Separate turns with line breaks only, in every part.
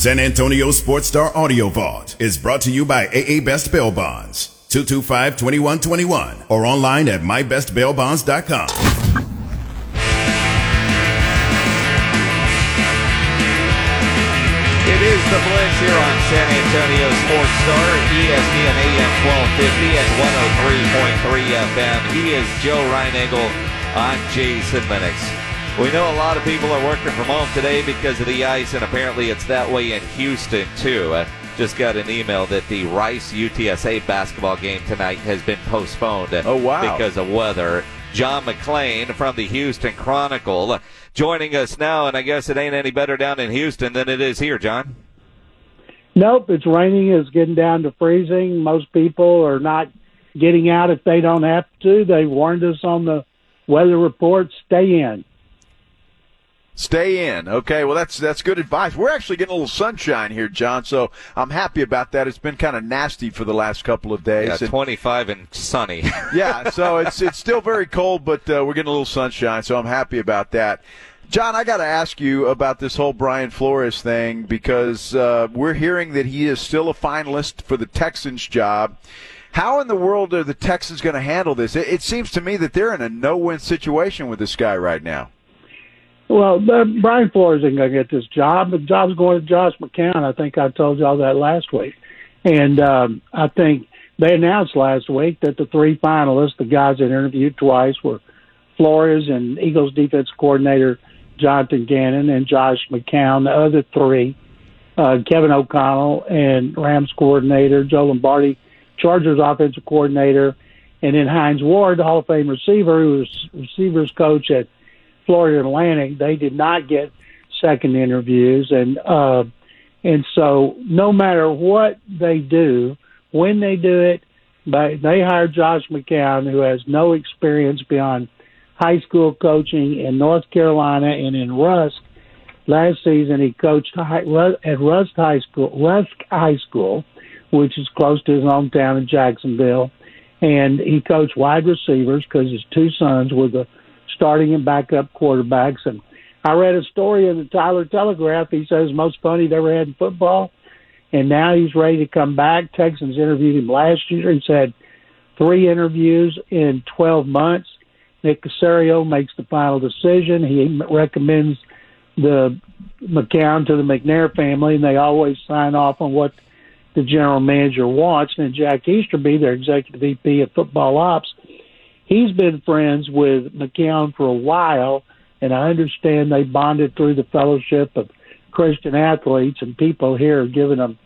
San Antonio Sports Star Audio Vault is brought to you by AA Best Bail Bonds, 225-2121, or online at mybestbailbonds.com.
It is the Blitz here on San Antonio Sports Star, ESPN AM 1250 and 103.3 FM. He is Joe Reinagle. I'm Jason Minix. We know a lot of people are working from home today because of the ice, and apparently it's that way in Houston too. Uh, just got an email that the Rice UTSA basketball game tonight has been postponed.
Oh, wow.
Because of weather. John McClain from the Houston Chronicle joining us now, and I guess it ain't any better down in Houston than it is here, John.
Nope, it's raining. It's getting down to freezing. Most people are not getting out if they don't have to. They warned us on the weather report. Stay in.
Stay in. Okay, well that's that's good advice. We're actually getting a little sunshine here, John. So I'm happy about that. It's been kind of nasty for the last couple of days.
Yeah,
and,
25 and sunny.
yeah, so it's it's still very cold, but uh, we're getting a little sunshine. So I'm happy about that. John, I got to ask you about this whole Brian Flores thing because uh, we're hearing that he is still a finalist for the Texans job. How in the world are the Texans going to handle this? It, it seems to me that they're in a no-win situation with this guy right now.
Well, uh, Brian Flores isn't going to get this job. The job's going to Josh McCown. I think I told y'all that last week. And um, I think they announced last week that the three finalists, the guys that interviewed twice, were Flores and Eagles defense coordinator Jonathan Gannon and Josh McCown. The other three, uh, Kevin O'Connell and Rams coordinator Joe Lombardi, Chargers offensive coordinator, and then Hines Ward, the Hall of Fame receiver, who was receivers coach at – Florida Atlantic, they did not get second interviews, and uh, and so no matter what they do, when they do it, they they hired Josh McCown, who has no experience beyond high school coaching in North Carolina and in Rusk. Last season, he coached at Rusk High School, Rusk High School, which is close to his hometown in Jacksonville, and he coached wide receivers because his two sons were the starting and backup quarterbacks. And I read a story in the Tyler Telegraph. He says most fun he'd ever had in football. And now he's ready to come back. Texans interviewed him last year. He's had three interviews in 12 months. Nick Caserio makes the final decision. He recommends the McCown to the McNair family, and they always sign off on what the general manager wants. And Jack Easterby, their executive VP of football ops, he's been friends with McCown for a while, and I understand they bonded through the fellowship of Christian athletes, and people here are giving them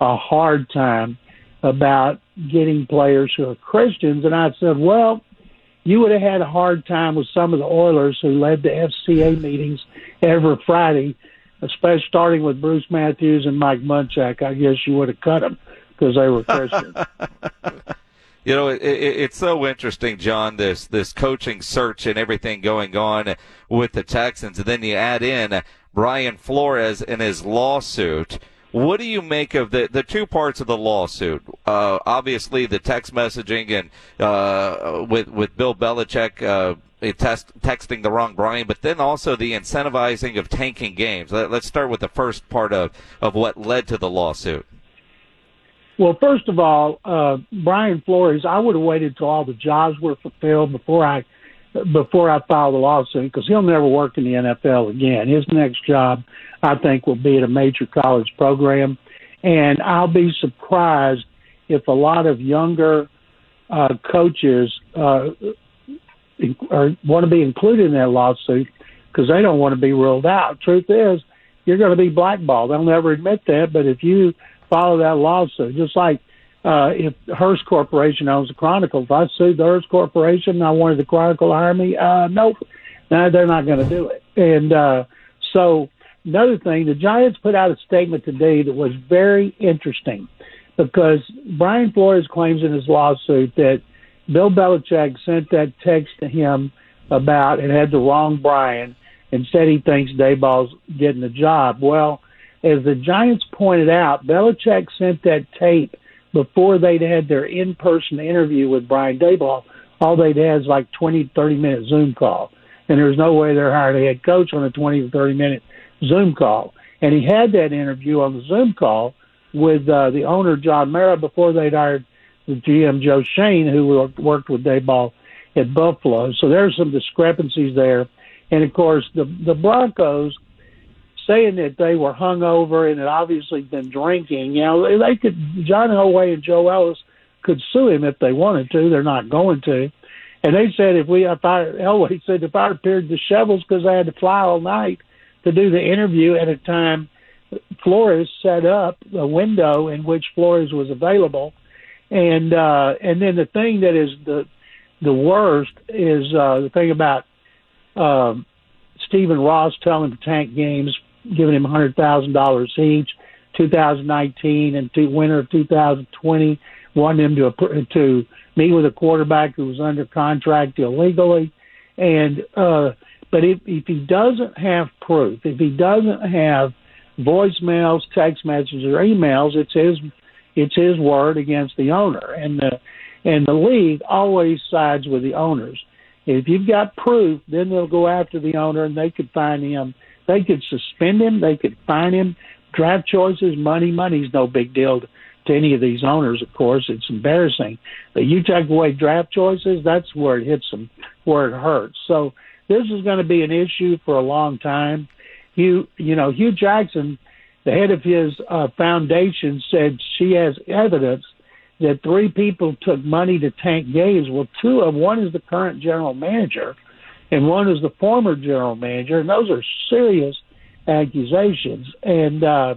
a hard time about getting players who are Christians. And I said, well, you would have had a hard time with some of the Oilers who led the FCA meetings every Friday, especially starting with Bruce Matthews and Mike Munchak. I guess you would have cut them because they were Christians.
You know, it, it, it's so interesting, John. This this coaching search and everything going on with the Texans, and then you add in Brian Flores and his lawsuit. What do you make of the the two parts of the lawsuit? Uh, obviously, the text messaging and uh, with with Bill Belichick. Uh, test, texting the wrong Brian, but then also the incentivizing of tanking games. Let, us start with the first part of, of what led to the lawsuit.
Well, first of all, uh, Brian Flores, I would have waited till all the jobs were fulfilled before I before I filed the lawsuit because he'll never work in the NFL again. His next job, I think, will be at a major college program, and I'll be surprised if a lot of younger uh, coaches uh, want to be included in that lawsuit because they don't want to be ruled out. Truth is, you're going to be blackballed. They'll never admit that, but if you follow that lawsuit. Just like uh, if Hearst Corporation owns the Chronicle, if I sued the Hearst Corporation and I wanted the Chronicle to hire me, uh, nope, no, they're not going to do it. And uh, so another thing, the Giants put out a statement today that was very interesting because Brian Flores claims in his lawsuit that Bill Belichick sent that text to him about and had the wrong Brian and said he thinks Daboll's getting the job. Well, as the Giants pointed out, Belichick sent that tape before they'd had their in-person interview with Brian Daboll. All they'd had is like 20, 30 minute Zoom call. And there's no way they're hiring a head coach on a 20 to 30 minute Zoom call. and he had that interview on the Zoom call with uh, the owner John Mara before they'd hired the GM Joe Schoen, who worked with Daboll at Buffalo. So there's some discrepancies there, and of course the the Broncos saying that they were hungover and had obviously been drinking. You know, they could John Elway and Joe Ellis could sue him if they wanted to. They're not going to. And they said if we, if I, Elway said if I appeared disheveled because I had to fly all night to do the interview at a time Flores set up a window in which Flores was available, and uh, and then the thing that is the the worst is uh, the thing about um, Stephen Ross telling tank games, giving him hundred thousand dollars each, 2019 and to winter of 2020, wanting him to to meet with a quarterback who was under contract illegally, and uh, but if if he doesn't have proof, if he doesn't have voicemails, text messages, or emails, it's his it's his word against the owner, and the and the league always sides with the owners. If you've got proof, then they'll go after the owner, and they could find him. They could suspend him. They could fine him. Draft choices, money, money's no big deal to, any of these owners. Of course, it's embarrassing. But you take away draft choices, that's where it hits them, where it hurts. So this is going to be an issue for a long time. Hue, you know, Hue Jackson, the head of his uh, foundation, said she has evidence that three people took money to tank games. Well, two of one is the current general manager, and one is the former general manager, and those are serious accusations. And uh,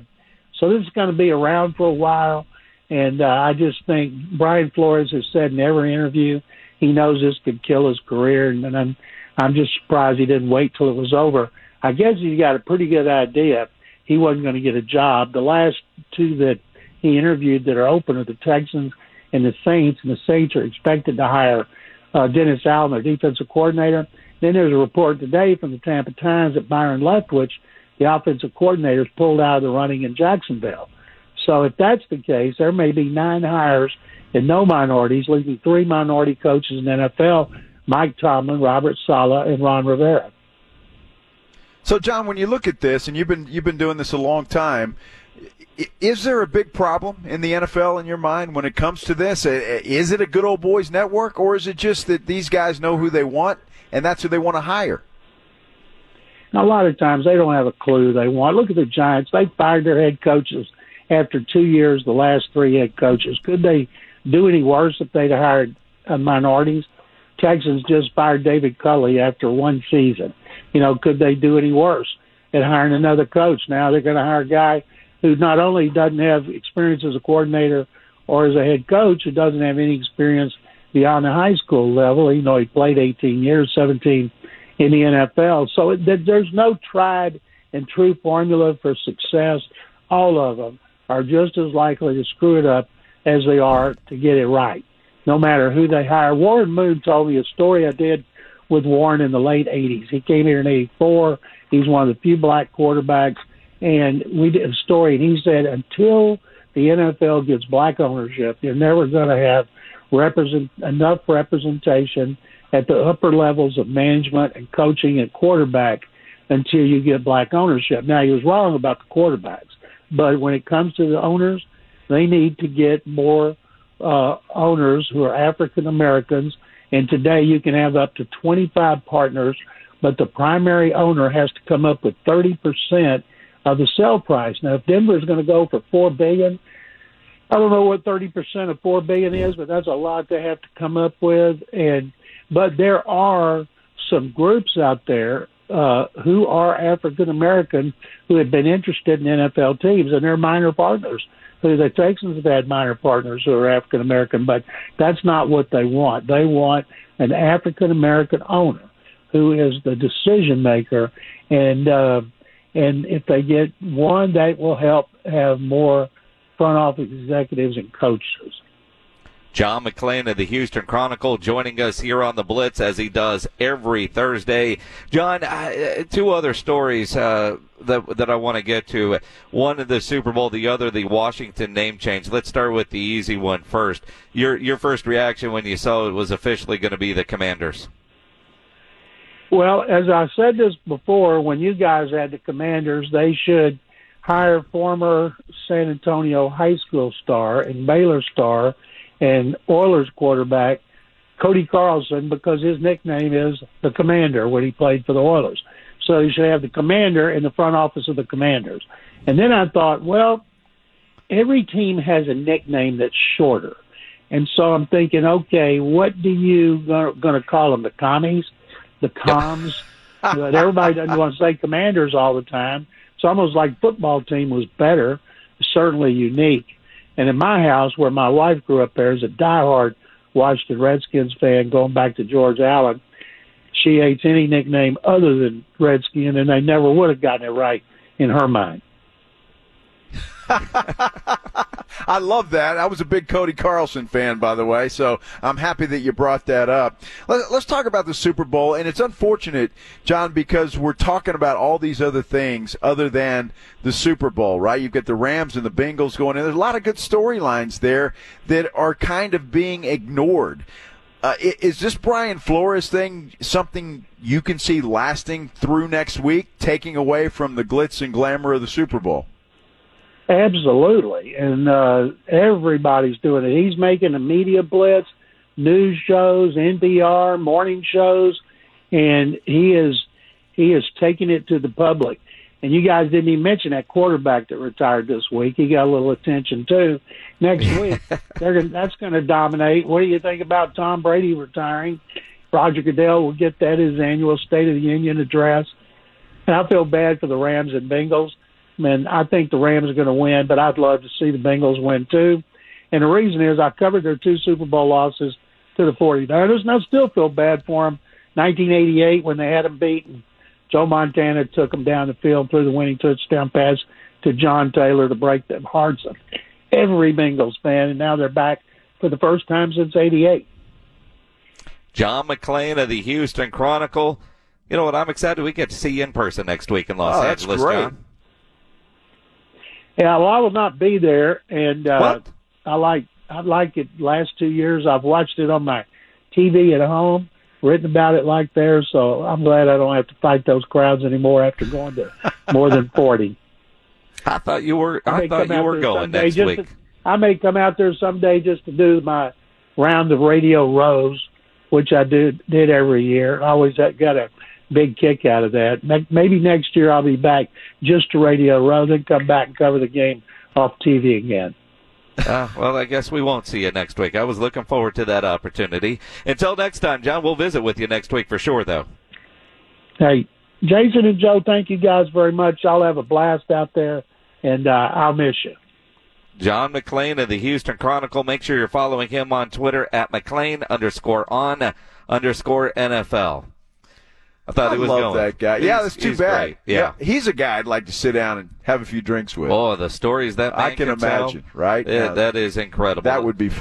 so this is going to be around for a while. And uh, I just think Brian Flores has said in every interview he knows this could kill his career, and I'm I'm just surprised he didn't wait till it was over. I guess he got a pretty good idea he wasn't going to get a job. The last two that he interviewed that are open are the Texans and the Saints, and the Saints are expected to hire uh, Dennis Allen, their defensive coordinator. Then there's a report today from the Tampa Times that Byron Leftwich, the offensive coordinator, is pulled out of the running in Jacksonville. So if that's the case, there may be nine hires and no minorities, leaving three minority coaches in the NFL: Mike Tomlin, Robert Saleh, and Ron Rivera.
So, John, when you look at this, and you've been you've been doing this a long time, is there a big problem in the NFL in your mind when it comes to this? Is it a good old boys network, or is it just that these guys know who they want and that's who they want to hire?
Now, a lot of times they don't have a clue they want. Look at the Giants; they fired their head coaches after two years. The last three head coaches could they do any worse if they'd hired uh, minorities? Texans just fired David Culley after one season. You know, could they do any worse at hiring another coach? Now they're going to hire a guy who not only doesn't have experience as a coordinator or as a head coach, who doesn't have any experience beyond the high school level. You know, he played 18 years, 17 in the NFL. So it, there's no tried and true formula for success. All of them are just as likely to screw it up as they are to get it right, no matter who they hire. Warren Moon told me a story I did with Warren in the late 80s. He came here in 84. He's one of the few black quarterbacks. And we did a story, and he said until the NFL gets black ownership, they're never going to have represent enough representation at the upper levels of management and coaching and quarterback until you get black ownership. Now he was wrong about the quarterbacks, but when it comes to the owners, they need to get more uh, owners who are African Americans and today you can have up to 25 partners, but the primary owner has to come up with 30% of the sell price. Now, if Denver is going to go for four billion, I don't know what 30% of four billion is, but that's a lot to have to come up with. And but there are some groups out there uh, who are African American who have been interested in NFL teams, and they're minor partners the Texans have had minor partners who are African American, but that's not what they want. They want an African American owner who is the decision maker, and uh, and if they get one, that will help have more front office executives and coaches.
John McClain of the Houston Chronicle joining us here on the Blitz as he does every Thursday. John, uh, two other stories uh, that that I want to get to. One of the Super Bowl, the other the Washington name change. Let's start with the easy one first. Your your first reaction when you saw it was officially going to be the Commanders.
Well, as I said this before, when you guys had the Commanders, they should hire former San Antonio high school star and Baylor star and Oilers quarterback Cody Carlson because his nickname is the Commander when he played for the Oilers. So you should have the Commander in the front office of the Commanders. And then I thought, well, every team has a nickname that's shorter. And so I'm thinking, okay, what do you going to call them? The commies, the comms. but everybody doesn't want to say commanders all the time. It's almost like football team was better, certainly unique. And in my house, where my wife grew up there, is a diehard Washington Redskins fan, going back to George Allen. She hates any nickname other than Redskin, and they never would have gotten it right in her mind.
I love that. I was a big Cody Carlson fan, by the way, so I'm happy that you brought that up. Let, us talk about the Super Bowl, and it's unfortunate, John, because we're talking about all these other things other than the Super Bowl, right? You've got the Rams and the Bengals going in. There's a lot of good storylines there that are kind of being ignored. Uh, is this Brian Flores thing something you can see lasting through next week, taking away from the glitz and glamour of the Super Bowl?
Absolutely, and uh, everybody's doing it. He's making a media blitz, news shows, NPR, morning shows, and he is he is taking it to the public. And you guys didn't even mention that quarterback that retired this week. He got a little attention too. Next week, they're gonna, that's going to dominate. What do you think about Tom Brady retiring? Roger Goodell will get that his annual State of the Union address. And I feel bad for the Rams and Bengals and I think the Rams are going to win, but I'd love to see the Bengals win too. And the reason is I covered their two Super Bowl losses to the 49ers, and I still feel bad for them. 1988 when they had them beaten, Joe Montana took them down the field, threw the winning touchdown pass to John Taylor to break the hearts of every Bengals fan, and now they're back for the first time since '88.
John McClain of the Houston Chronicle. You know what? I'm excited we get to see you in person next week in Los
oh,
Angeles,
great.
John.
Yeah, well, I will not be there, and uh, I like I like it. Last two years, I've watched it on my TV at home, written about it like there. So I'm glad I don't have to fight those crowds anymore after going to more than forty.
I thought you were. I, I thought you were going next week.
To, I may come out there someday just to do my round of radio rows, which I did did every year. I always got a big kick out of that. Maybe next year I'll be back just to Radio rather than come back and cover the game off TV again.
Uh, well, I guess we won't see you next week. I was looking forward to that opportunity. Until next time, John, we'll visit with you next week for sure, though.
Hey, Jason and Joe, thank you guys very much. I'll have a blast out there, and uh, I'll miss you.
John McClain of the Houston Chronicle. Make sure you're following him on Twitter at McClain underscore on underscore NFL. I thought
I
he was
love
going.
that guy.
He's,
yeah, that's too bad.
Yeah.
yeah. he's a guy I'd like to sit down and have a few drinks with.
Oh, the stories that
I can,
can
imagine,
tell,
right?
It, that is incredible.
That would be fun.